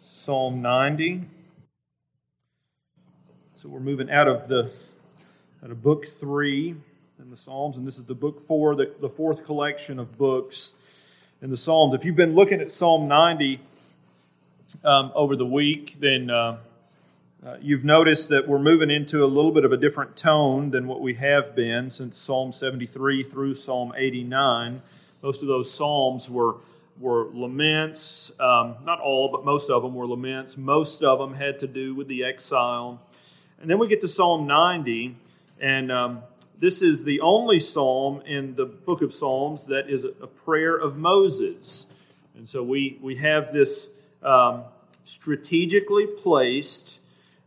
Psalm 90. So we're moving out of the out of book three in the Psalms, and this is the book four, the, the fourth collection of books in the Psalms. If you've been looking at Psalm 90 um, over the week, then uh, uh, you've noticed that we're moving into a little bit of a different tone than what we have been since Psalm 73 through Psalm 89. Most of those Psalms were were laments. Um, not all, but most of them were laments. Most of them had to do with the exile. And then we get to Psalm 90, and um, this is the only psalm in the book of Psalms that is a prayer of Moses. And so we, we have this um, strategically placed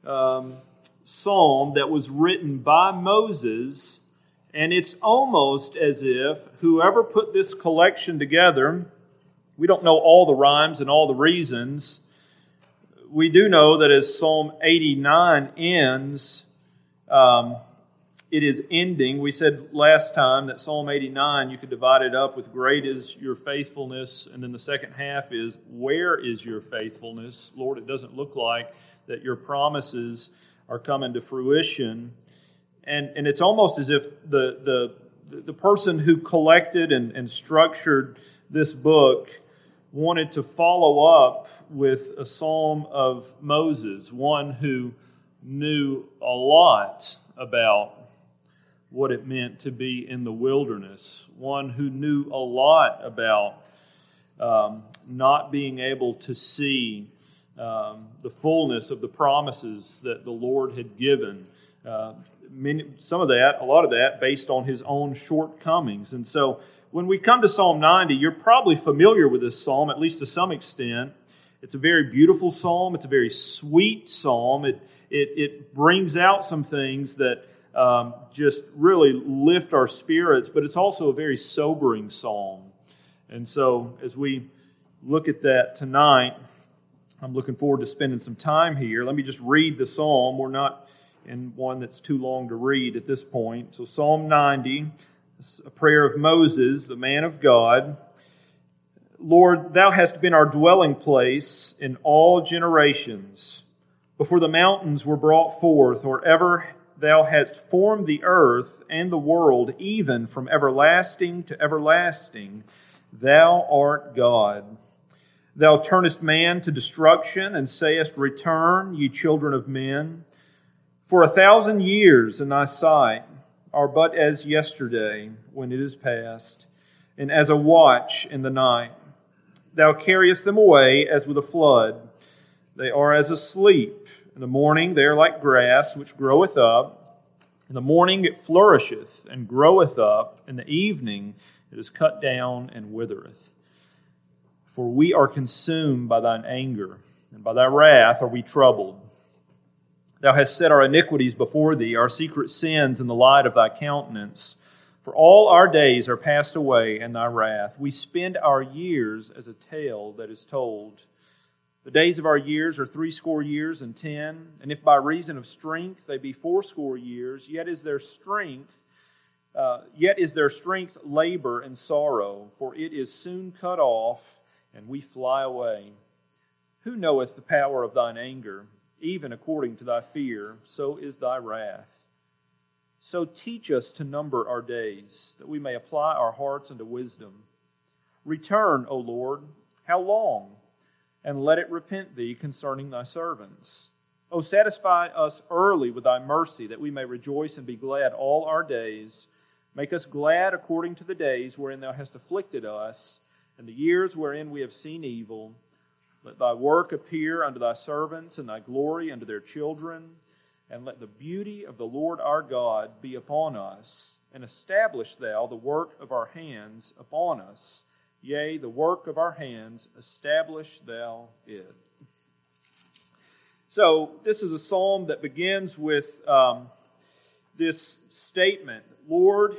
um, psalm that was written by Moses, and it's almost as if whoever put this collection together we don't know all the rhymes and all the reasons. We do know that as Psalm 89 ends, um, it is ending. We said last time that Psalm 89, you could divide it up with great is your faithfulness, and then the second half is where is your faithfulness? Lord, it doesn't look like that your promises are coming to fruition. And, and it's almost as if the, the, the person who collected and, and structured this book wanted to follow up with a psalm of Moses, one who knew a lot about what it meant to be in the wilderness, one who knew a lot about um, not being able to see um, the fullness of the promises that the Lord had given. Uh, many, some of that, a lot of that, based on his own shortcomings. And so when we come to Psalm 90, you're probably familiar with this psalm, at least to some extent. It's a very beautiful psalm. It's a very sweet psalm. It, it, it brings out some things that um, just really lift our spirits, but it's also a very sobering psalm. And so, as we look at that tonight, I'm looking forward to spending some time here. Let me just read the psalm. We're not in one that's too long to read at this point. So, Psalm 90 a prayer of Moses, the man of God. Lord, thou hast been our dwelling place in all generations. Before the mountains were brought forth, or ever thou hadst formed the earth and the world, even from everlasting to everlasting, thou art God. Thou turnest man to destruction, and sayest, Return, ye children of men. For a thousand years in thy sight, are but as yesterday when it is past, and as a watch in the night. Thou carriest them away as with a flood. They are as asleep. In the morning they are like grass which groweth up. In the morning it flourisheth and groweth up. In the evening it is cut down and withereth. For we are consumed by thine anger, and by thy wrath are we troubled. Thou hast set our iniquities before thee, our secret sins in the light of thy countenance. For all our days are passed away in thy wrath. We spend our years as a tale that is told. The days of our years are threescore years and ten, and if by reason of strength they be fourscore years, yet is their strength, uh, yet is their strength labor and sorrow, for it is soon cut off, and we fly away. Who knoweth the power of thine anger? Even according to thy fear, so is thy wrath. So teach us to number our days, that we may apply our hearts unto wisdom. Return, O Lord, how long? And let it repent thee concerning thy servants. O satisfy us early with thy mercy, that we may rejoice and be glad all our days. Make us glad according to the days wherein thou hast afflicted us, and the years wherein we have seen evil let thy work appear unto thy servants, and thy glory unto their children. And let the beauty of the Lord our God be upon us, and establish thou the work of our hands upon us. Yea, the work of our hands, establish thou it. So, this is a psalm that begins with um, this statement Lord,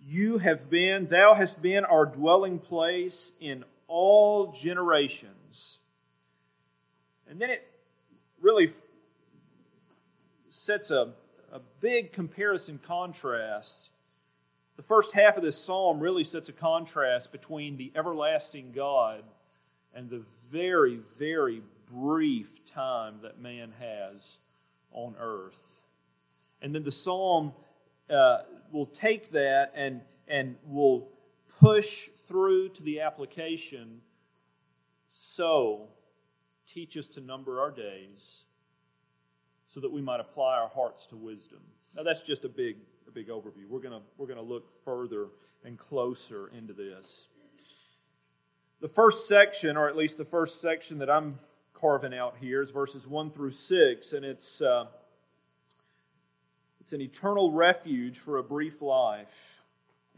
you have been, thou hast been our dwelling place in all generations. And then it really sets a, a big comparison contrast. The first half of this psalm really sets a contrast between the everlasting God and the very, very brief time that man has on earth. And then the psalm uh, will take that and, and will push through to the application. So, teach us to number our days so that we might apply our hearts to wisdom. Now, that's just a big, a big overview. We're going to we're going to look further and closer into this. The first section, or at least the first section that I'm carving out here, is verses 1 through 6, and it's, uh, it's an eternal refuge for a brief life.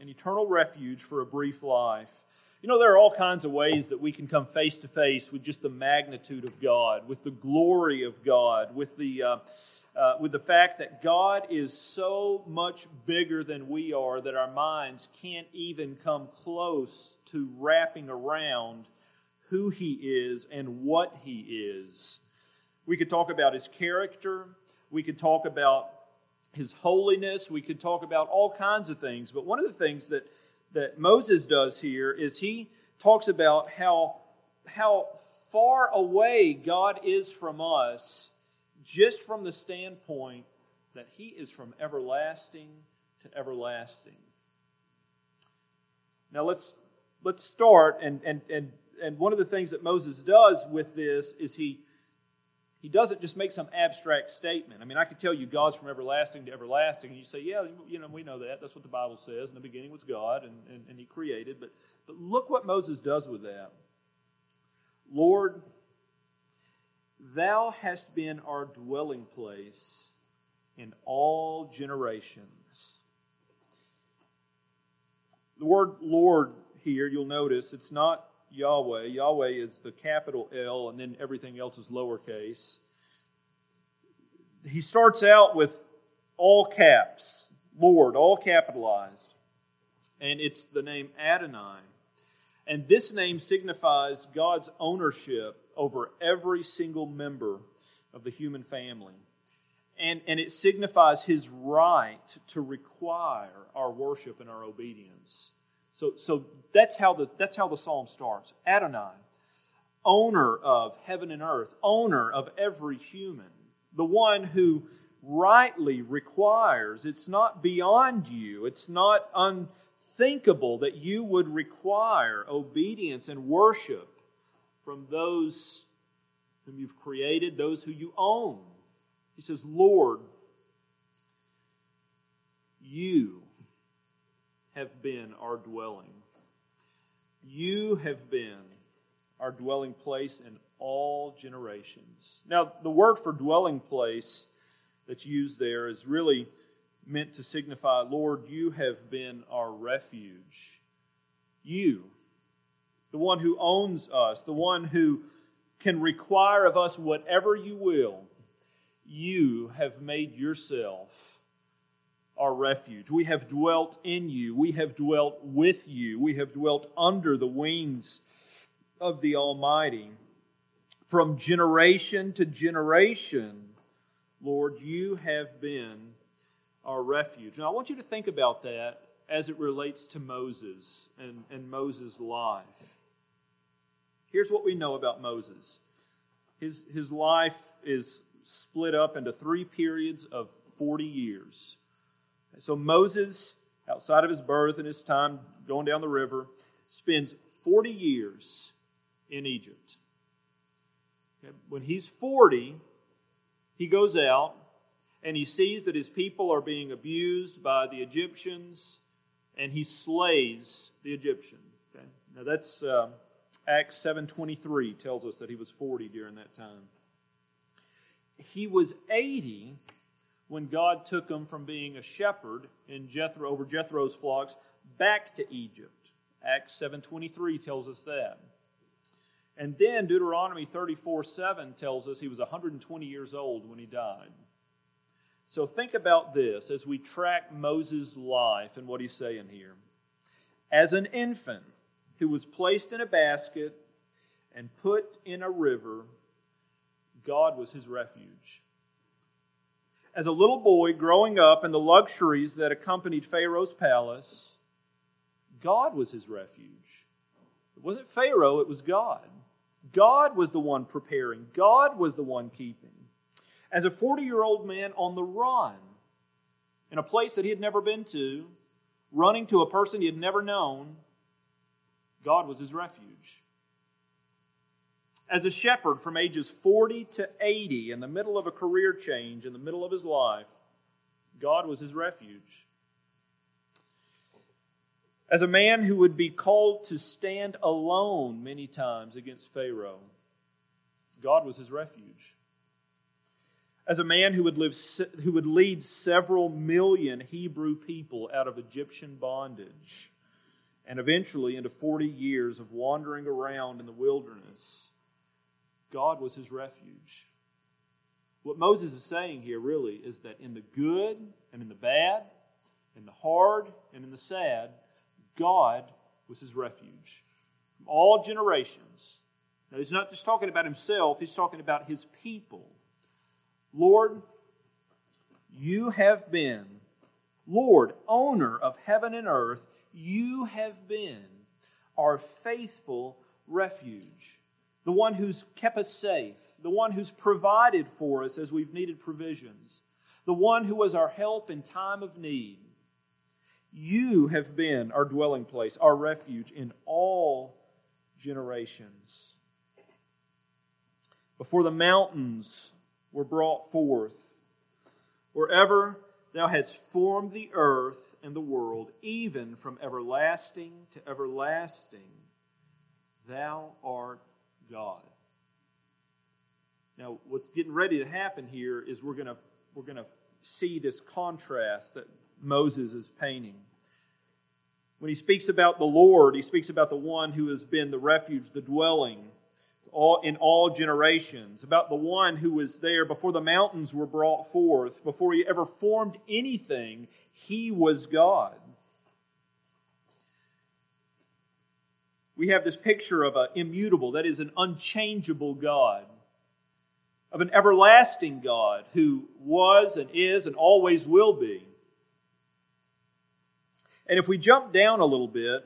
An eternal refuge for a brief life. You know, there are all kinds of ways that we can come face to face with just the magnitude of God, with the glory of God, with the, uh, uh, with the fact that God is so much bigger than we are that our minds can't even come close to wrapping around who He is and what He is. We could talk about His character, we could talk about His holiness, we could talk about all kinds of things, but one of the things that that Moses does here is he talks about how, how far away God is from us just from the standpoint that he is from everlasting to everlasting. Now let's let's start and and and and one of the things that Moses does with this is he he doesn't just make some abstract statement. I mean, I could tell you God's from everlasting to everlasting, and you say, yeah, you know, we know that. That's what the Bible says. In the beginning was God, and, and, and He created. But, but look what Moses does with that. Lord, Thou hast been our dwelling place in all generations. The word Lord here, you'll notice, it's not Yahweh. Yahweh is the capital L, and then everything else is lowercase. He starts out with all caps, Lord, all capitalized. And it's the name Adonai. And this name signifies God's ownership over every single member of the human family. And, and it signifies his right to require our worship and our obedience. So, so that's, how the, that's how the psalm starts. Adonai, owner of heaven and earth, owner of every human, the one who rightly requires. It's not beyond you, it's not unthinkable that you would require obedience and worship from those whom you've created, those who you own. He says, Lord, you have been our dwelling. You have been our dwelling place in all generations. Now, the word for dwelling place that's used there is really meant to signify, Lord, you have been our refuge. You, the one who owns us, the one who can require of us whatever you will, you have made yourself our refuge. We have dwelt in you. We have dwelt with you. We have dwelt under the wings of the Almighty. From generation to generation, Lord, you have been our refuge. Now, I want you to think about that as it relates to Moses and, and Moses' life. Here's what we know about Moses his, his life is split up into three periods of 40 years. So Moses, outside of his birth and his time going down the river, spends 40 years in Egypt. When he's 40, he goes out and he sees that his people are being abused by the Egyptians and he slays the Egyptian. Okay? Now that's uh, Acts 7.23 tells us that he was 40 during that time. He was 80 when God took him from being a shepherd in Jethro over Jethro's flocks back to Egypt. Acts 7:23 tells us that. And then Deuteronomy 34 7 tells us he was 120 years old when he died. So think about this as we track Moses' life and what he's saying here. As an infant who was placed in a basket and put in a river, God was his refuge as a little boy growing up in the luxuries that accompanied Pharaoh's palace, God was his refuge. It wasn't Pharaoh, it was God. God was the one preparing, God was the one keeping. As a 40 year old man on the run, in a place that he had never been to, running to a person he had never known, God was his refuge. As a shepherd from ages 40 to 80, in the middle of a career change, in the middle of his life, God was his refuge. As a man who would be called to stand alone many times against Pharaoh, God was his refuge. As a man who would, live, who would lead several million Hebrew people out of Egyptian bondage and eventually into 40 years of wandering around in the wilderness, God was his refuge. What Moses is saying here really is that in the good and in the bad, in the hard and in the sad, God was his refuge from all generations. Now, he's not just talking about himself, he's talking about his people. Lord, you have been, Lord, owner of heaven and earth, you have been our faithful refuge, the one who's kept us safe, the one who's provided for us as we've needed provisions, the one who was our help in time of need. You have been our dwelling place, our refuge in all generations. Before the mountains were brought forth, wherever thou hast formed the earth and the world, even from everlasting to everlasting, thou art God. Now, what's getting ready to happen here is we're going to we're going to see this contrast that Moses is painting. When he speaks about the Lord, he speaks about the one who has been the refuge, the dwelling all, in all generations, about the one who was there before the mountains were brought forth, before he ever formed anything, he was God. We have this picture of an immutable, that is, an unchangeable God, of an everlasting God who was and is and always will be. And if we jump down a little bit,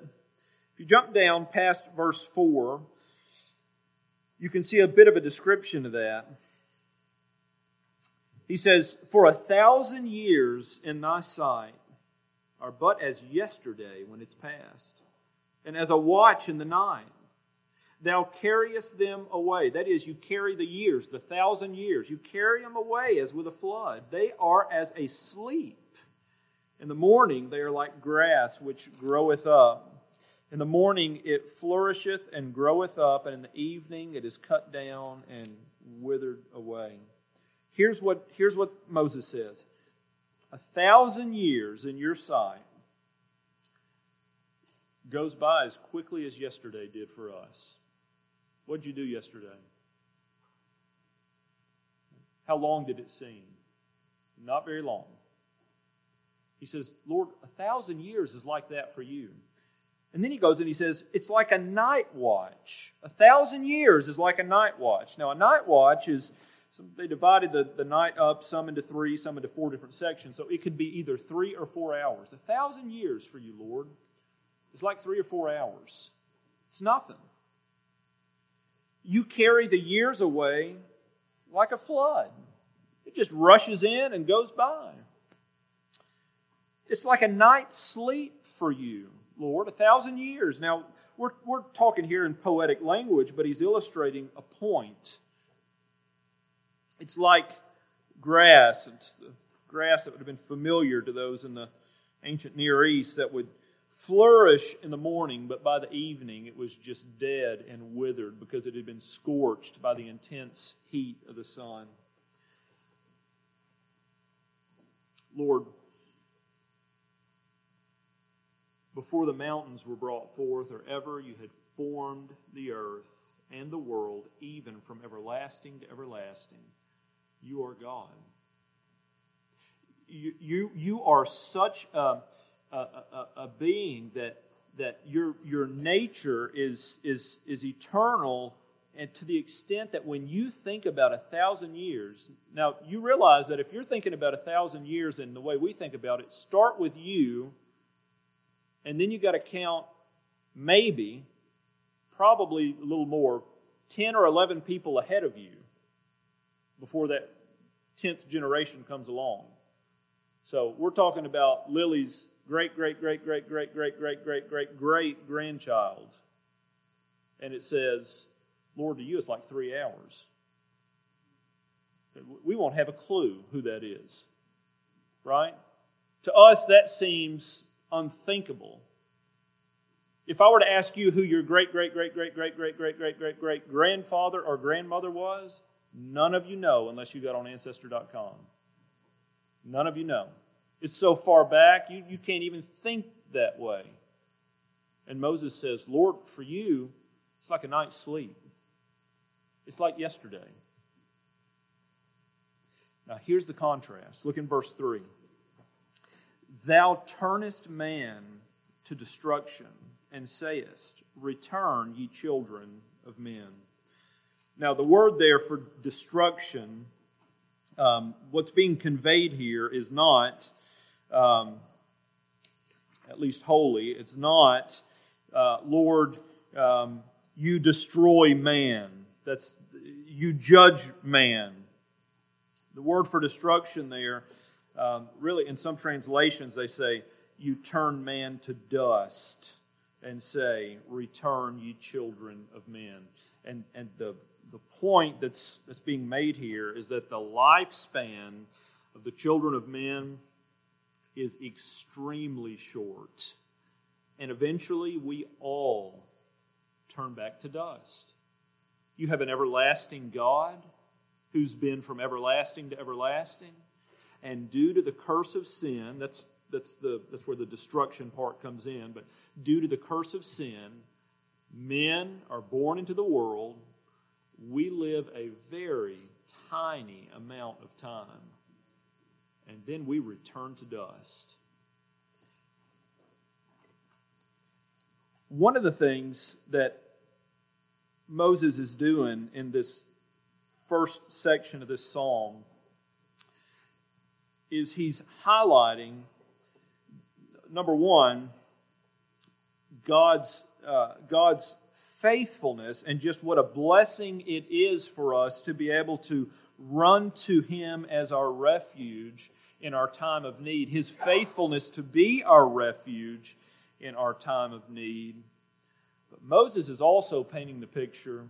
if you jump down past verse 4, you can see a bit of a description of that. He says, For a thousand years in thy sight are but as yesterday when it's past, and as a watch in the night. Thou carriest them away. That is, you carry the years, the thousand years. You carry them away as with a flood. They are as a sleep. In the morning they are like grass which groweth up. In the morning it flourisheth and groweth up, and in the evening it is cut down and withered away. Here's what, here's what Moses says A thousand years in your sight goes by as quickly as yesterday did for us. What did you do yesterday? How long did it seem? Not very long. He says, Lord, a thousand years is like that for you. And then he goes and he says, It's like a night watch. A thousand years is like a night watch. Now, a night watch is, they divided the, the night up, some into three, some into four different sections. So it could be either three or four hours. A thousand years for you, Lord, is like three or four hours. It's nothing. You carry the years away like a flood, it just rushes in and goes by. It's like a night's sleep for you, Lord, a thousand years. Now, we're, we're talking here in poetic language, but he's illustrating a point. It's like grass. It's the grass that would have been familiar to those in the ancient Near East that would flourish in the morning, but by the evening it was just dead and withered because it had been scorched by the intense heat of the sun. Lord, before the mountains were brought forth, or ever you had formed the earth and the world, even from everlasting to everlasting, you are God. You, you, you are such a, a, a, a being that, that your, your nature is, is, is eternal and to the extent that when you think about a thousand years, now you realize that if you're thinking about a thousand years in the way we think about it, start with you And then you got to count maybe, probably a little more, 10 or 11 people ahead of you before that 10th generation comes along. So we're talking about Lily's great, great, great, great, great, great, great, great, great, great grandchild. And it says, Lord, to you it's like three hours. We won't have a clue who that is, right? To us, that seems unthinkable. If I were to ask you who your great, great, great, great, great, great, great, great, great, great grandfather or grandmother was, none of you know unless you got on Ancestry.com. None of you know. It's so far back, you, you can't even think that way. And Moses says, Lord, for you, it's like a night's sleep. It's like yesterday. Now, here's the contrast. Look in verse 3. Thou turnest man to destruction, and sayest, Return, ye children of men. Now, the word there for destruction, um, what's being conveyed here is not, um, at least wholly, it's not, uh, Lord, um, you destroy man. That's you judge man. The word for destruction there, um, really, in some translations, they say, You turn man to dust and say, Return, ye children of men. And, and the, the point that's, that's being made here is that the lifespan of the children of men is extremely short. And eventually, we all turn back to dust. You have an everlasting God who's been from everlasting to everlasting. And due to the curse of sin, that's, that's, the, that's where the destruction part comes in, but due to the curse of sin, men are born into the world. We live a very tiny amount of time. And then we return to dust. One of the things that Moses is doing in this first section of this psalm is he's highlighting number one God's uh, God's faithfulness and just what a blessing it is for us to be able to run to Him as our refuge in our time of need. His faithfulness to be our refuge in our time of need. But Moses is also painting the picture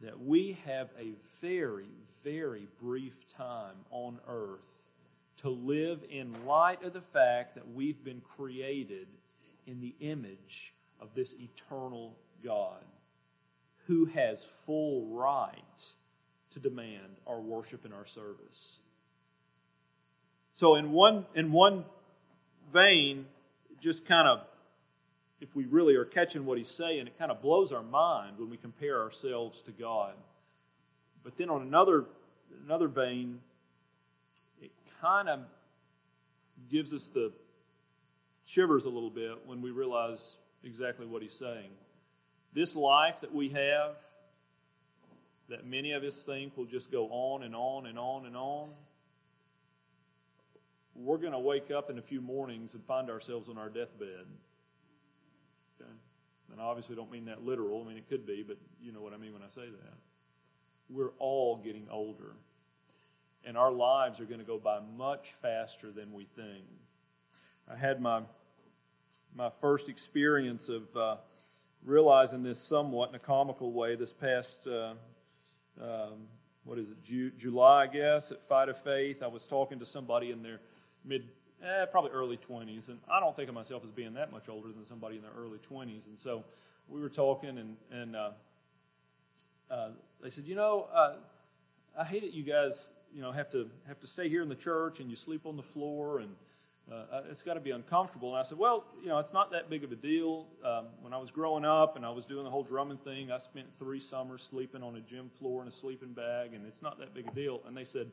that we have a very, very brief time on earth to live in light of the fact that we've been created in the image of this eternal God who has full right to demand our worship and our service. So in one in one vein, just kind of if we really are catching what he's saying, it kind of blows our mind when we compare ourselves to God. But then on another another vein, it kind of gives us the shivers a little bit when we realize exactly what he's saying. This life that we have, that many of us think will just go on and on and on and on, we're going to wake up in a few mornings and find ourselves on our deathbed. Okay? And I obviously don't mean that literal. I mean, it could be, but you know what I mean when I say that. We're all getting older. And our lives are going to go by much faster than we think. I had my, my first experience of uh, realizing this somewhat in a comical way this past, uh, um, what is it, Ju- July, I guess, at Fight of Faith. I was talking to somebody in their mid eh, probably early 20s. And I don't think of myself as being that much older than somebody in their early 20s. And so we were talking, and, and uh, uh, they said, You know, uh, I hate it you guys you know, have to, have to stay here in the church and you sleep on the floor and uh, uh it's got to be uncomfortable. And I said, well, you know, it's not that big of a deal. Um, when I was growing up and I was doing the whole drumming thing, I spent three summers sleeping on a gym floor in a sleeping bag, and it's not that big a deal. And they said,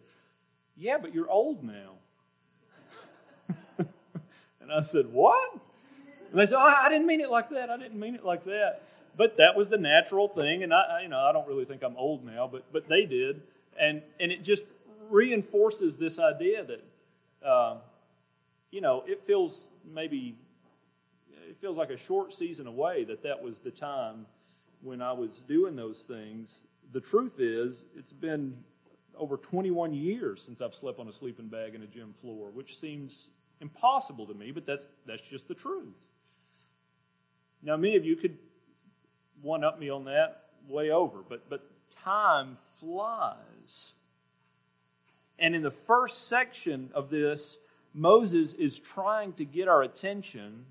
yeah, but you're old now. And I said, What? And they said, oh, I didn't mean it like that. I didn't mean it like that. But that was the natural thing. And I, you know, I don't really think I'm old now, but, but they did. And, and it just reinforces this idea that, uh, you know, it feels maybe it feels like a short season away that that was the time when I was doing those things. The truth is, it's been over 21 years since I've slept on a sleeping bag in a gym floor, which seems impossible to me, but that's, that's just the truth. Now, many of you could one up me on that way over, but, but time flies. And in the first section of this, Moses is trying to get our attention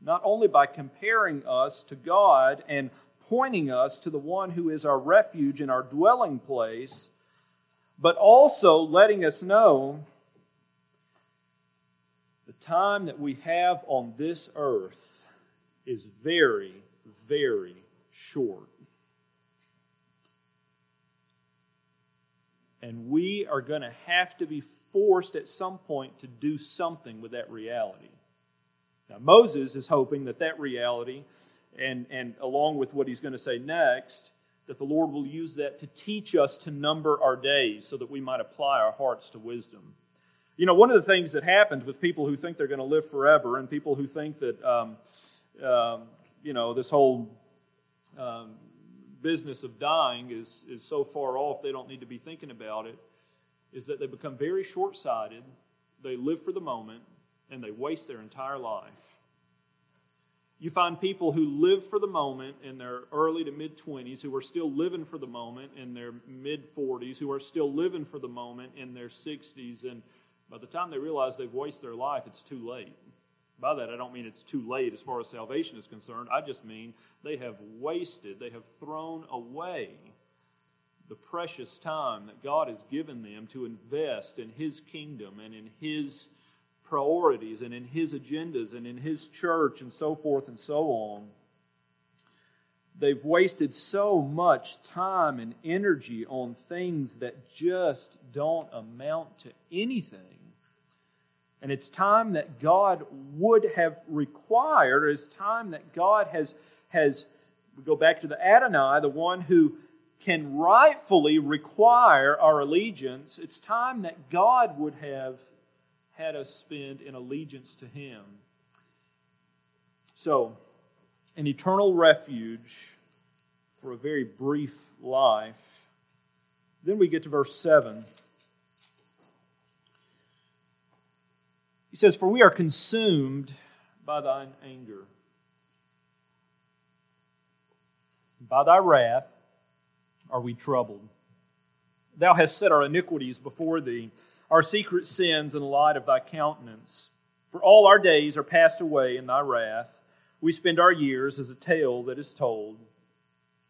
not only by comparing us to God and pointing us to the one who is our refuge and our dwelling place, but also letting us know time that we have on this earth is very, very short. And we are going to have to be forced at some point to do something with that reality. Now, Moses is hoping that that reality, and, and along with what he's going to say next, that the Lord will use that to teach us to number our days so that we might apply our hearts to wisdom. You know, one of the things that happens with people who think they're going to live forever and people who think that, um, um, you know, this whole um, business of dying is, is so far off they don't need to be thinking about it is that they become very short sighted, they live for the moment, and they waste their entire life. You find people who live for the moment in their early to mid 20s, who are still living for the moment in their mid 40s, who are still living for the moment in their 60s, and by the time they realize they've wasted their life, it's too late. By that, I don't mean it's too late as far as salvation is concerned. I just mean they have wasted, they have thrown away the precious time that God has given them to invest in His kingdom and in His priorities and in His agendas and in His church and so forth and so on. They've wasted so much time and energy on things that just don't amount to anything. And it's time that God would have required, or it's time that God has, has we go back to the Adonai, the one who can rightfully require our allegiance. It's time that God would have had us spend in allegiance to Him. So, an eternal refuge for a very brief life. Then we get to verse 7. He says, For we are consumed by thine anger. By thy wrath are we troubled. Thou hast set our iniquities before thee, our secret sins in the light of thy countenance. For all our days are passed away in thy wrath. We spend our years as a tale that is told.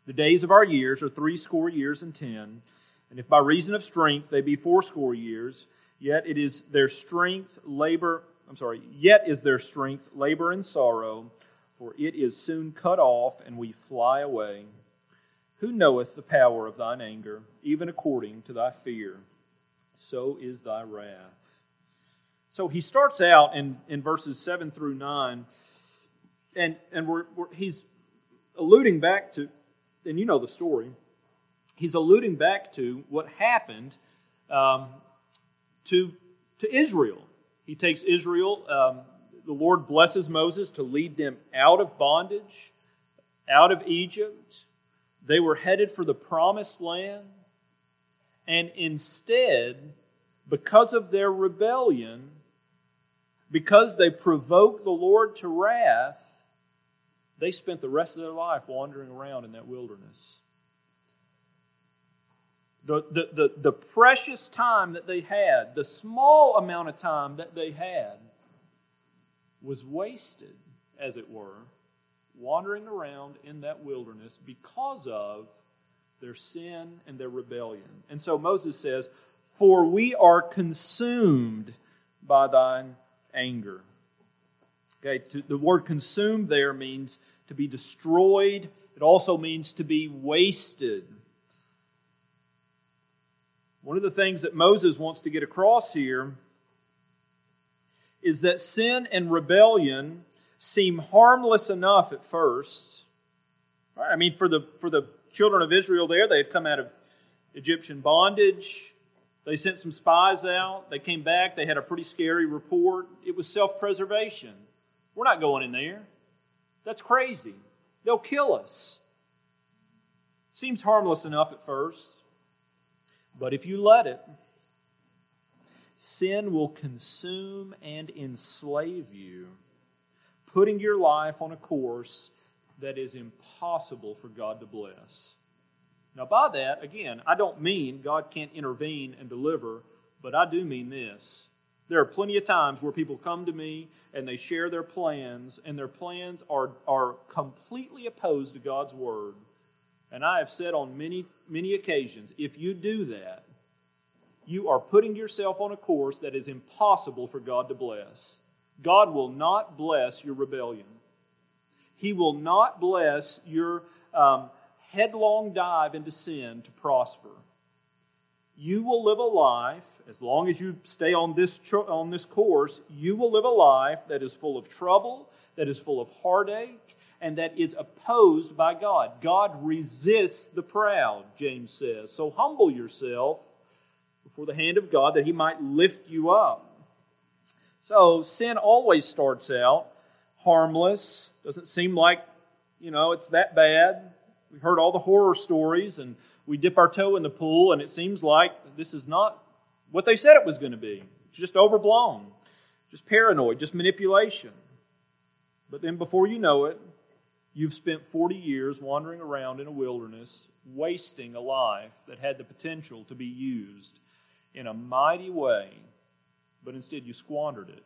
The days of our years are threescore years and ten, and if by reason of strength they be fourscore years, Yet it is their strength, labor, I'm sorry, yet is their strength labor and sorrow, for it is soon cut off, and we fly away. Who knoweth the power of thine anger, even according to thy fear? So is thy wrath. So he starts out in, in verses 7 through 9, and, and we're, we're, he's alluding back to, and you know the story, he's alluding back to what happened um, to, to Israel. He takes Israel, um, the Lord blesses Moses to lead them out of bondage, out of Egypt. They were headed for the promised land. And instead, because of their rebellion, because they provoked the Lord to wrath, they spent the rest of their life wandering around in that wilderness. The, the, the, the precious time that they had, the small amount of time that they had, was wasted, as it were, wandering around in that wilderness because of their sin and their rebellion. And so Moses says, For we are consumed by thine anger. Okay, to, the word consumed there means to be destroyed, it also means to be wasted. One of the things that Moses wants to get across here is that sin and rebellion seem harmless enough at first. I mean, for the, for the children of Israel there, they had come out of Egyptian bondage. They sent some spies out. They came back. They had a pretty scary report. It was self preservation. We're not going in there. That's crazy. They'll kill us. Seems harmless enough at first, but if you let it, sin will consume and enslave you, putting your life on a course that is impossible for God to bless. Now, by that, again, I don't mean God can't intervene and deliver, but I do mean this. There are plenty of times where people come to me and they share their plans, and their plans are, are completely opposed to God's word. And I have said on many, many occasions if you do that, you are putting yourself on a course that is impossible for God to bless. God will not bless your rebellion, He will not bless your um, headlong dive into sin to prosper. You will live a life, as long as you stay on this, on this course, you will live a life that is full of trouble, that is full of heartache, and that is opposed by God. God resists the proud, James says. So humble yourself before the hand of God that he might lift you up. So sin always starts out harmless, doesn't seem like, you know, it's that bad. We heard all the horror stories and we dip our toe in the pool and it seems like this is not what they said it was going to be. It's just overblown, just paranoid, just manipulation. But then before you know it, You've spent 40 years wandering around in a wilderness, wasting a life that had the potential to be used in a mighty way, but instead you squandered it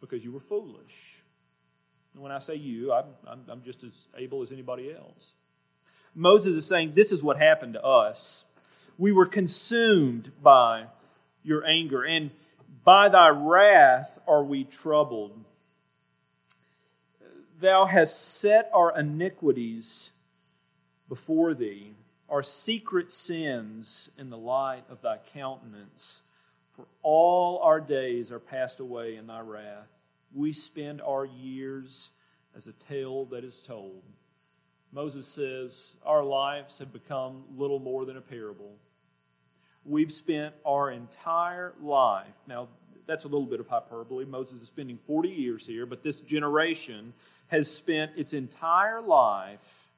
because you were foolish. And when I say you, I'm, I'm, I'm just as able as anybody else. Moses is saying, This is what happened to us. We were consumed by your anger, and by thy wrath are we troubled. Thou hast set our iniquities before thee, our secret sins in the light of thy countenance. For all our days are passed away in thy wrath. We spend our years as a tale that is told. Moses says, Our lives have become little more than a parable. We've spent our entire life. Now, that's a little bit of hyperbole. Moses is spending 40 years here, but this generation has spent its entire life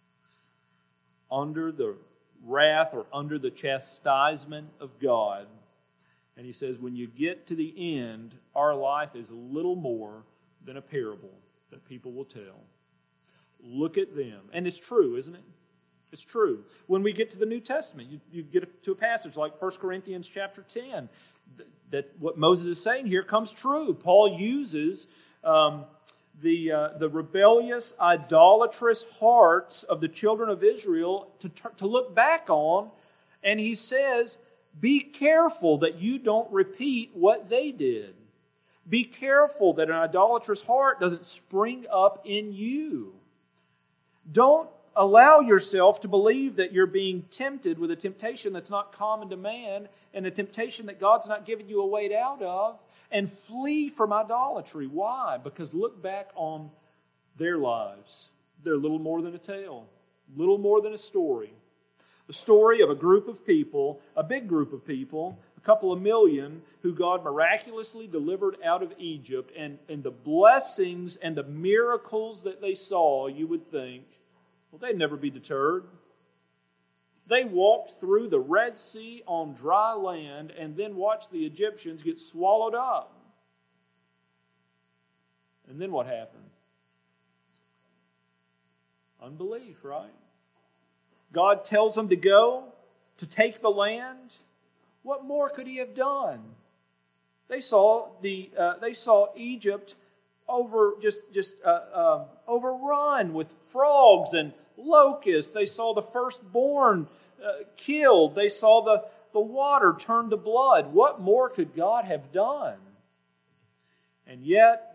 under the wrath or under the chastisement of God. And he says, when you get to the end, our life is little more than a parable that people will tell. Look at them. And it's true, isn't it? It's true. When we get to the New Testament, you, you get to a passage like 1 Corinthians chapter 10, that what Moses is saying here comes true. Paul uses um, the, uh, the rebellious, idolatrous hearts of the children of Israel to, to look back on, and he says, Be careful that you don't repeat what they did. Be careful that an idolatrous heart doesn't spring up in you. Don't allow yourself to believe that you're being tempted with a temptation that's not common to man and a temptation that God's not giving you a way out of and flee from idolatry. Why? Because look back on their lives. They're little more than a tale, little more than a story. The story of a group of people, a big group of people, a couple of million, who God miraculously delivered out of Egypt, and, and the blessings and the miracles that they saw, you would think, well, they'd never be deterred. They walked through the Red Sea on dry land and then watched the Egyptians get swallowed up. And then what happened? Unbelief, right? God tells them to go, to take the land. What more could he have done? They saw, the, uh, they saw Egypt over, just, just uh, uh, overrun with frogs and locusts. They saw the firstborn uh, killed. They saw the, the water turned to blood. What more could God have done? And yet,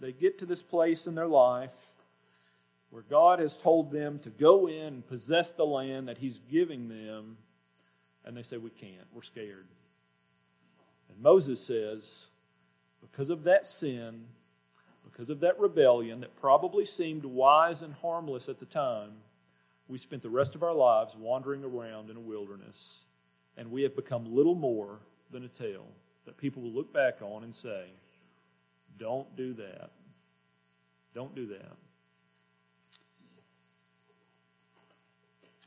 they get to this place in their life where God has told them to go in and possess the land that He's giving them, and they say, We can't. We're scared. And Moses says, Because of that sin, because of that rebellion that probably seemed wise and harmless at the time, we spent the rest of our lives wandering around in a wilderness, and we have become little more than a tale that people will look back on and say, Don't do that. Don't do that.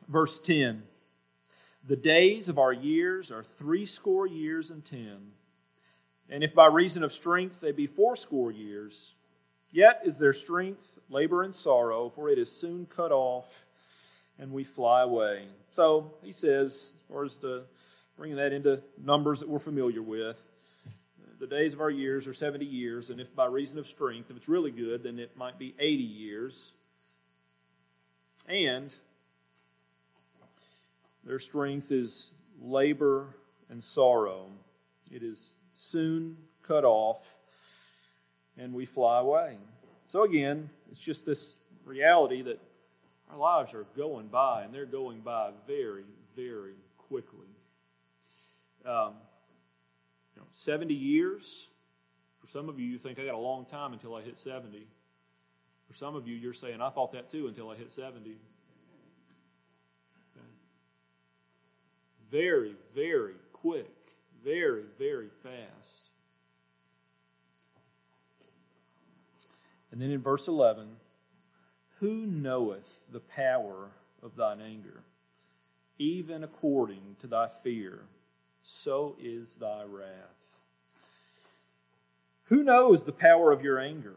Verse 10 The days of our years are threescore years and ten. And if by reason of strength they be fourscore years, yet is their strength labor and sorrow, for it is soon cut off, and we fly away. So he says, as far as the bringing that into numbers that we're familiar with, the days of our years are 70 years, and if by reason of strength, if it's really good, then it might be 80 years. And their strength is labor and sorrow. It is soon cut off, and we fly away. So, again, it's just this reality that our lives are going by, and they're going by very, very quickly. Um, you know, 70 years. For some of you, you think I got a long time until I hit 70. For some of you, you're saying, I thought that too until I hit 70. very, very quick, very, very fast. And then in verse 11, who knoweth the power of thine anger? Even according to thy fear, so is thy wrath. Who knows the power of your anger?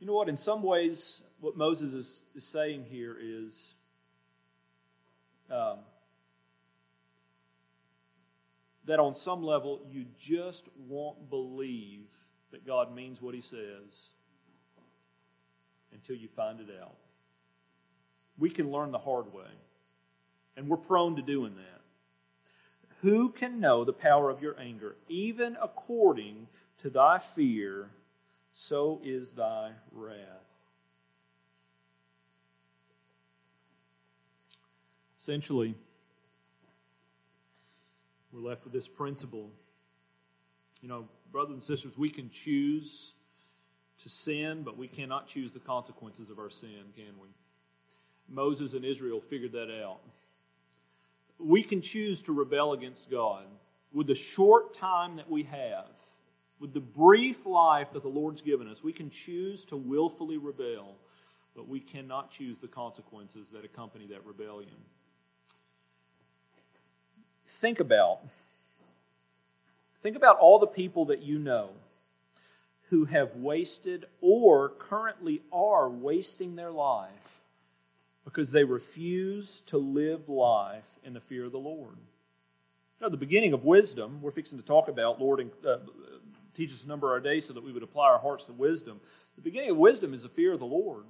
You know what? In some ways, what Moses is, is saying here is um, that on some level you just won't believe that God means what He says until you find it out. We can learn the hard way, and we're prone to doing that. Who can know the power of your anger? Even according to thy fear, so is thy wrath. Essentially, we're left with this principle. You know, brothers and sisters, we can choose to sin, but we cannot choose the consequences of our sin, can we? Moses and Israel figured that out. We can choose to rebel against God with the short time that we have, with the brief life that the Lord's given us. We can choose to willfully rebel, but we cannot choose the consequences that accompany that rebellion think about think about all the people that you know who have wasted or currently are wasting their life because they refuse to live life in the fear of the Lord. Now, the beginning of wisdom, we're fixing to talk about, Lord, uh, teach us number of our days so that we would apply our hearts to wisdom. The beginning of wisdom is the fear of the Lord.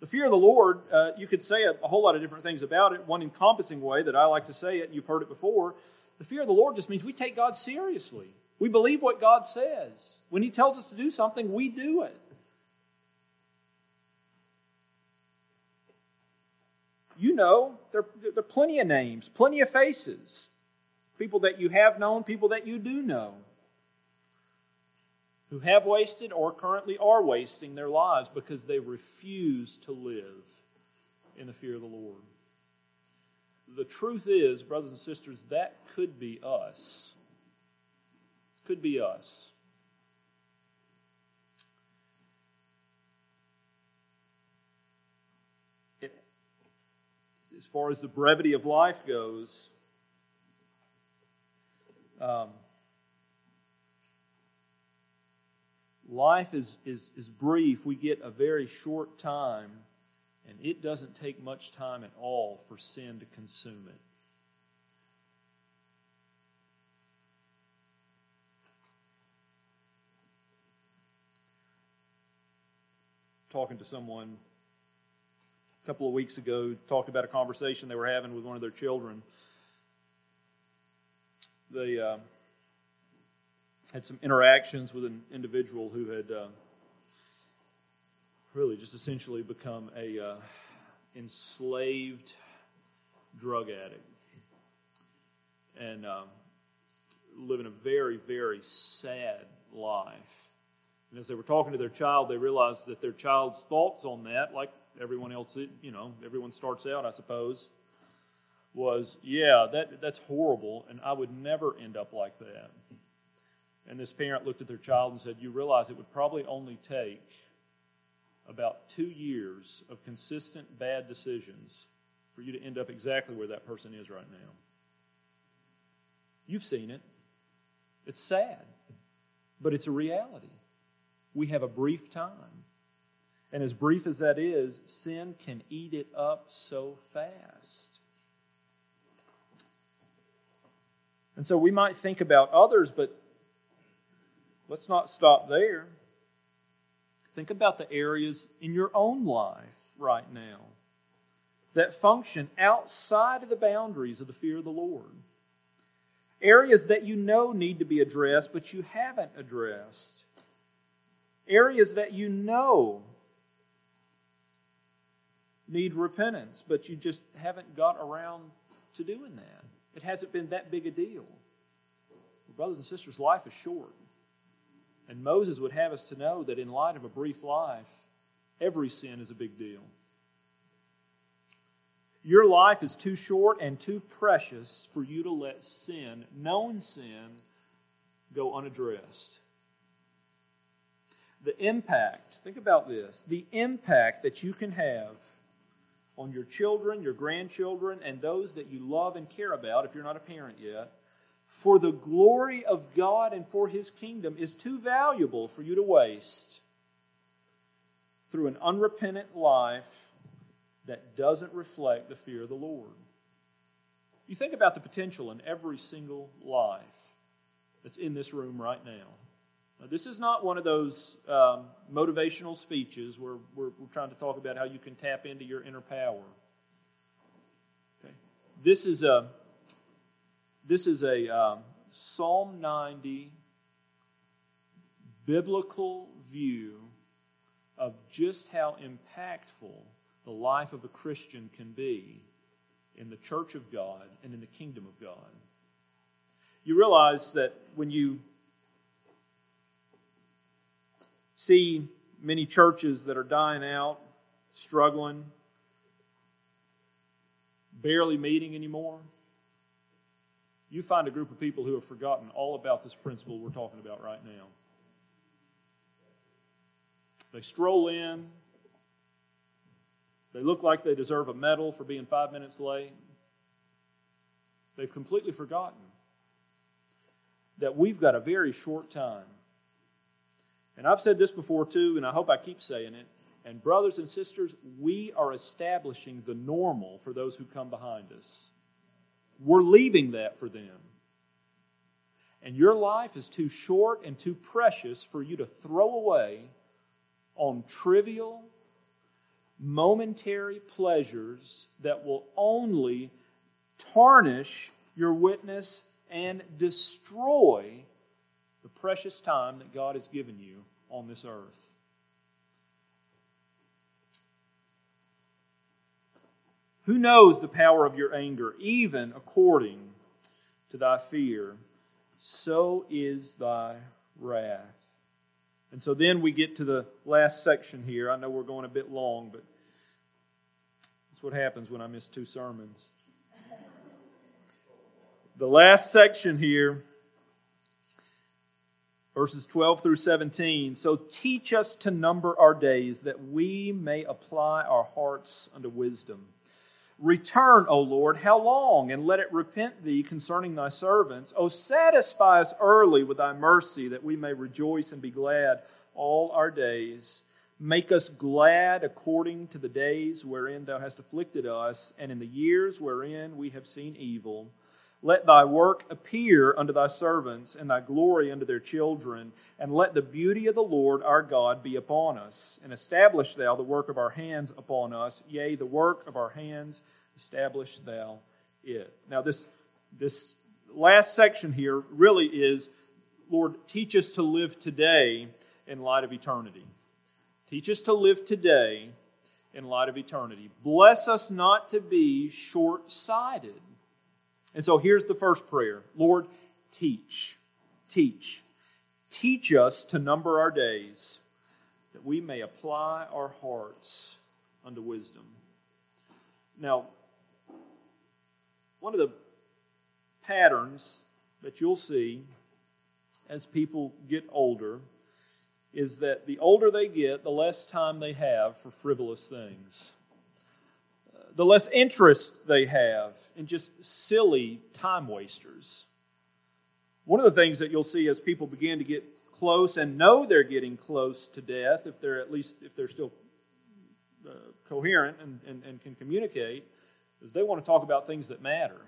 The fear of the Lord, uh, you could say a, a, whole lot of different things about it. One encompassing way that I like to say it, and you've heard it before, the fear of the Lord just means we take God seriously. We believe what God says. When He tells us to do something, we do it. You know, there, there are plenty of names, plenty of faces. People that you have known, people that you do know who have wasted or currently are wasting their lives because they refuse to live in the fear of the Lord. The truth is, brothers and sisters, that could be us. Could be us. It, as far as the brevity of life goes, um, life is, is, is brief. We get a very short time, and it doesn't take much time at all for sin to consume it. Talking to someone a couple of weeks ago, talked about a conversation they were having with one of their children. They. Uh, had some interactions with an individual who had uh, really just essentially become a uh, enslaved drug addict. And um, living a very very sad life. And as they were talking to their child they realized that their child's thoughts on that like everyone else you know everyone starts out i suppose was yeah that that's horrible and i would never end up like that and this parent looked at their child and said, You realize it would probably only take about two years of consistent bad decisions for you to end up exactly where that person is right now. You've seen it. It's sad, but it's a reality. We have a brief time. And as brief as that is, sin can eat it up so fast. And so we might think about others, but let's not stop there. Think about the areas in your own life right now that function outside of the boundaries of the fear of the Lord. Areas that you know need to be addressed, but you haven't addressed. Areas that you know need repentance, but you just haven't got around to doing that. It hasn't been that big a deal. Brothers and sisters, life is short. And Moses would have us to know that in light of a brief life, every sin is a big deal. Your life is too short and too precious for you to let sin, known sin, go unaddressed. The impact, think about this the impact that you can have on your children, your grandchildren, and those that you love and care about, if you're not a parent yet, for the glory of God and for His kingdom is too valuable for you to waste through an unrepentant life that doesn't reflect the fear of the Lord. You think about the potential in every single life that's in this room right now. Now, this is not one of those um, motivational speeches where we're, we're, trying to talk about how you can tap into your inner power. Okay. This is a this is a um, Psalm 90 biblical view of just how impactful the life of a Christian can be in the church of God and in the kingdom of God. You realize that when you see many churches that are dying out, struggling, barely meeting anymore, you find a group of people who have forgotten all about this principle we're talking about right now. They stroll in, they look like they deserve a medal for being five minutes late. They've completely forgotten that we've got a very short time. And I've said this before too, and I hope I keep saying it. And, brothers and sisters, we are establishing the normal for those who come behind us. We're leaving that for them. And your life is too short and too precious for you to throw away on trivial, momentary pleasures that will only tarnish your witness and destroy the precious time that God has given you on this earth. Who knows the power of your anger, even according to thy fear? So is thy wrath. And so then we get to the last section here. I know we're going a bit long, but that's what happens when I miss two sermons. The last section here, verses 12 through 17. So teach us to number our days that we may apply our hearts unto wisdom. Return, O Lord, how long? And let it repent thee concerning thy servants. O satisfy us early with thy mercy, that we may rejoice and be glad all our days. Make us glad according to the days wherein thou hast afflicted us, and in the years wherein we have seen evil. Let thy work appear unto thy servants, and thy glory unto their children. And let the beauty of the Lord our God be upon us. And establish thou the work of our hands upon us. Yea, the work of our hands, establish thou it. Now, this, this last section here really is Lord, teach us to live today in light of eternity. Teach us to live today in light of eternity. Bless us not to be short sighted and so here's the first prayer Lord, teach, teach. Teach us to number our days that we may apply our hearts unto wisdom. Now, one of the patterns that you'll see as people get older is that the older they get, the less time they have for frivolous things, the less interest they have in just silly time wasters. One of the things that you'll see as people begin to get close and know they're getting close to death, if they're at least if they're still uh, coherent and, and, and can communicate, is they want to talk about things that matter.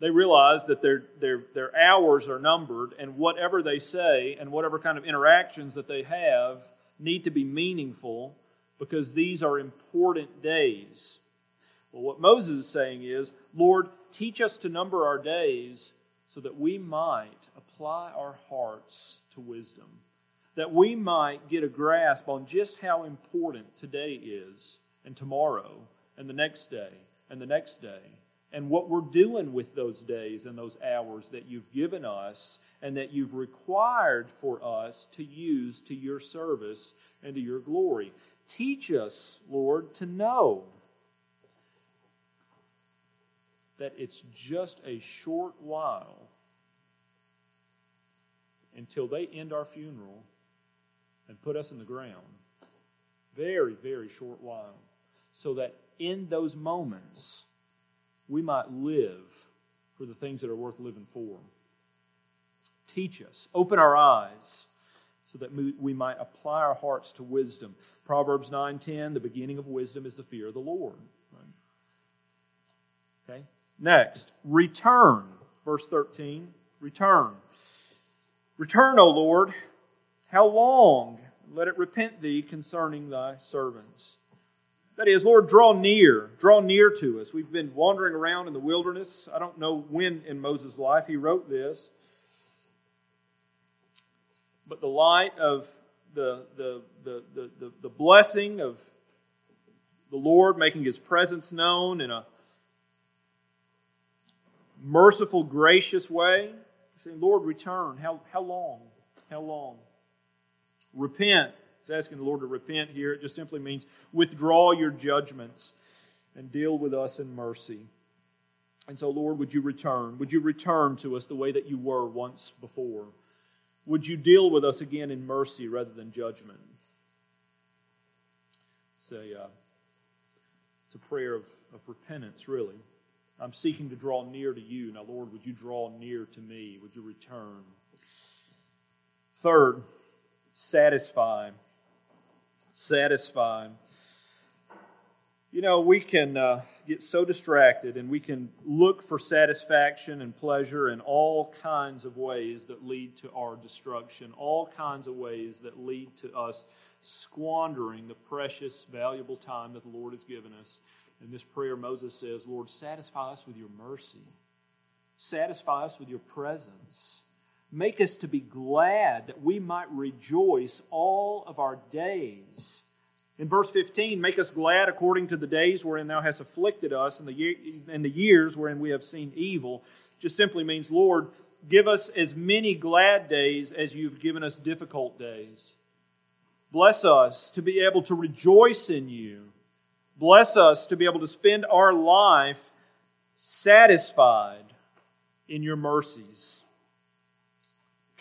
They realize that their, their, their hours are numbered, and whatever they say and whatever kind of interactions that they have need to be meaningful because these are important days. Well, what Moses is saying is, Lord, teach us to number our days so that we might apply our hearts to wisdom, that we might get a grasp on just how important today is, and tomorrow, and the next day, and the next day, and what we're doing with those days and those hours that you've given us and that you've required for us to use to your service and to your glory. Teach us, Lord, to know that it's just a short while until they end our funeral and put us in the ground. Very, very short while. So that in those moments, we might live for the things that are worth living for. Teach us, open our eyes so that we might apply our hearts to wisdom. Proverbs 9:10, the beginning of wisdom is the fear of the Lord. Okay? Next, return. Verse 13, return. Return, O Lord. How long? Let it repent thee concerning thy servants. That is, Lord, draw near, draw near to us. We've been wandering around in the wilderness. I don't know when in Moses' life he wrote this. But the light of the, the, the, the, the, blessing of the Lord making his presence known in a merciful, gracious way, saying, Lord, return. How, how long? How long? Repent He's asking the Lord to repent here. It just simply means withdraw your judgments and deal with us in mercy. And so, Lord, would you return? Would you return to us the way that you were once before? Would you deal with us again in mercy rather than judgment? It's a, uh, it's a prayer of, of repentance, really. I'm seeking to draw near to you. Now, Lord, would you draw near to me? Would you return? Third, satisfy satisfied. You know, we can uh, get so distracted and we can look for satisfaction and pleasure in all kinds of ways that lead to our destruction, all kinds of ways that lead to us squandering the precious, valuable time that the Lord has given us. In this prayer, Moses says, Lord, satisfy us with your mercy, satisfy us with your presence. Make us to be glad that we might rejoice all of our days. In verse 15, make us glad according to the days wherein thou hast afflicted us and the, year, and the years wherein we have seen evil. Just simply means, Lord, give us as many glad days as you've given us difficult days. Bless us to be able to rejoice in you. Bless us to be able to spend our life satisfied in your mercies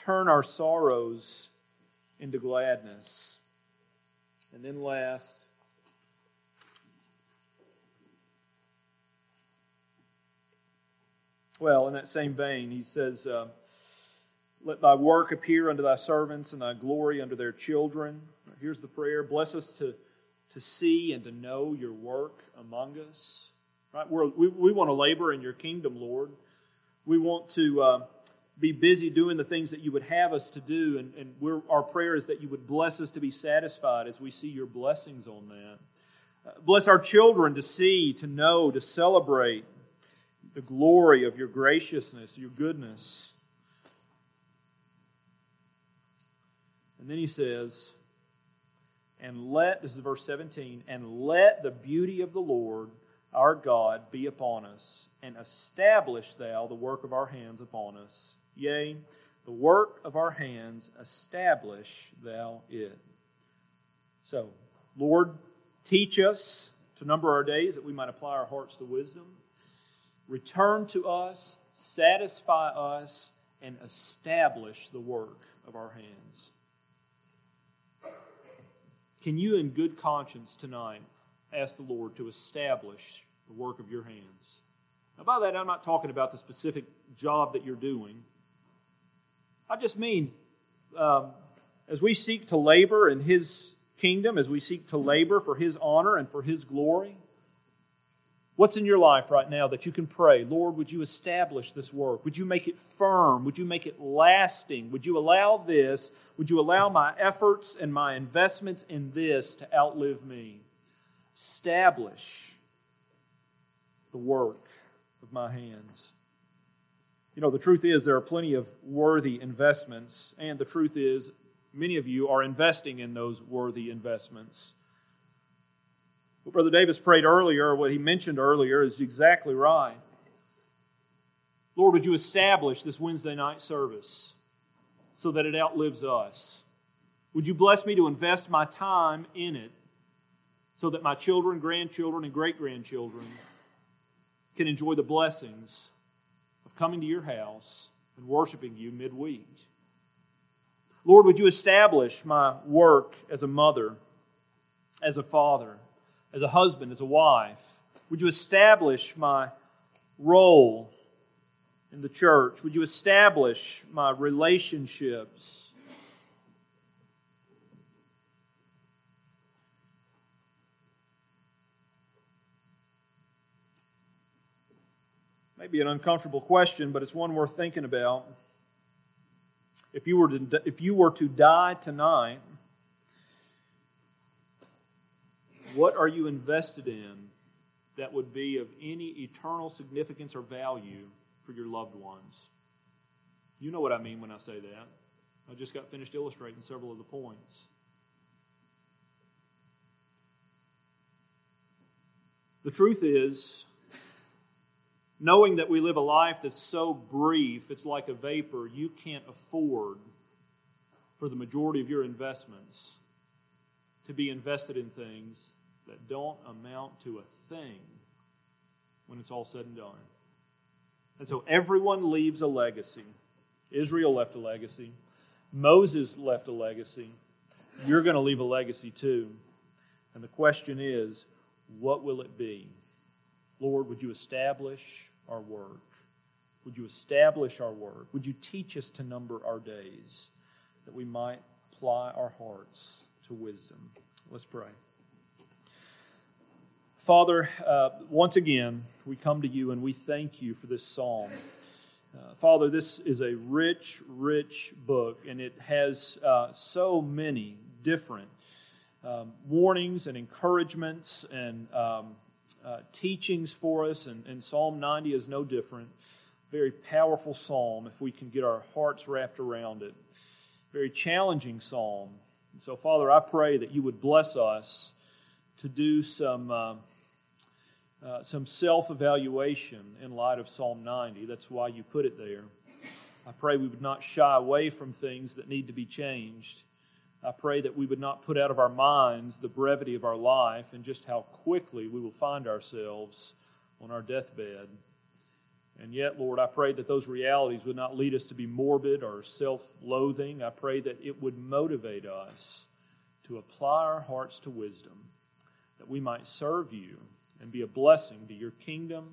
turn our sorrows into gladness. And then last, well, in that same vein, he says, uh, Let thy work appear unto thy servants and thy glory unto their children. Here's the prayer Bless us to, to see and to know your work among us. Right? We're, we we want to labor in your kingdom, Lord. We want to. Uh, be busy doing the things that you would have us to do. And, and our prayer is that you would bless us to be satisfied as we see your blessings on that. Uh, bless our children to see, to know, to celebrate the glory of your graciousness, your goodness. And then he says, and let, this is verse 17, and let the beauty of the Lord our God be upon us, and establish thou the work of our hands upon us. Yea, the work of our hands, establish thou it. So, Lord, teach us to number our days that we might apply our hearts to wisdom. Return to us, satisfy us, and establish the work of our hands. Can you, in good conscience tonight, ask the Lord to establish the work of your hands? Now, by that, I'm not talking about the specific job that you're doing. I just mean, um, as we seek to labor in His kingdom, as we seek to labor for His honor and for His glory, What's in your life right now that you can pray? Lord, would you establish this work? Would you make it firm? Would you make it lasting? Would you allow this? Would you allow my efforts and my investments in this to outlive me? Establish the work of my hands. You know, the truth is, there are plenty of worthy investments, and the truth is, many of you are investing in those worthy investments. What Brother Davis prayed earlier, what he mentioned earlier, is exactly right. Lord, would you establish this Wednesday night service so that it outlives us? Would you bless me to invest my time in it so that my children, grandchildren, and great grandchildren can enjoy the blessings coming to your house and worshiping you midweek? Lord, would you establish my work as a mother, as a father? as a husband, as a wife? Would you establish my role in the church? Would you establish my relationships? Maybe an uncomfortable question, but it's one worth thinking about. If you were to, if you were to die tonight, What are you invested in that would be of any eternal significance or value for your loved ones? You know what I mean when I say that. I just got finished illustrating several of the points. The truth is, knowing that we live a life that's so brief, it's like a vapor, you can't afford for the majority of your investments to be invested in things that don't amount to a thing when it's all said and done. And so everyone leaves a legacy. Israel left a legacy. Moses left a legacy. You're going to leave a legacy too. And the question is, what will it be? Lord, would you establish our work? Would you establish our work? Would you teach us to number our days that we might apply our hearts to wisdom? Let's pray. Father, uh, once again, we come to you and we thank you for this psalm. Uh, Father, this is a rich, rich book, and it has uh, so many different um, warnings and encouragements and um, uh, teachings for us, and, and Psalm 90 is no different. Very powerful psalm if we can get our hearts wrapped around it. Very challenging psalm. And so, Father, I pray that you would bless us to do some uh, uh, some self evaluation in light of Psalm 90. That's why you put it there. I pray we would not shy away from things that need to be changed. I pray that we would not put out of our minds the brevity of our life and just how quickly we will find ourselves on our deathbed. And yet, Lord, I pray that those realities would not lead us to be morbid or self loathing. I pray that it would motivate us to apply our hearts to wisdom, that we might serve you and be a blessing to your kingdom,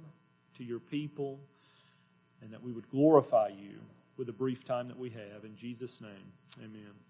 to your people, and that we would glorify you with the brief time that we have. In Jesus' name, amen.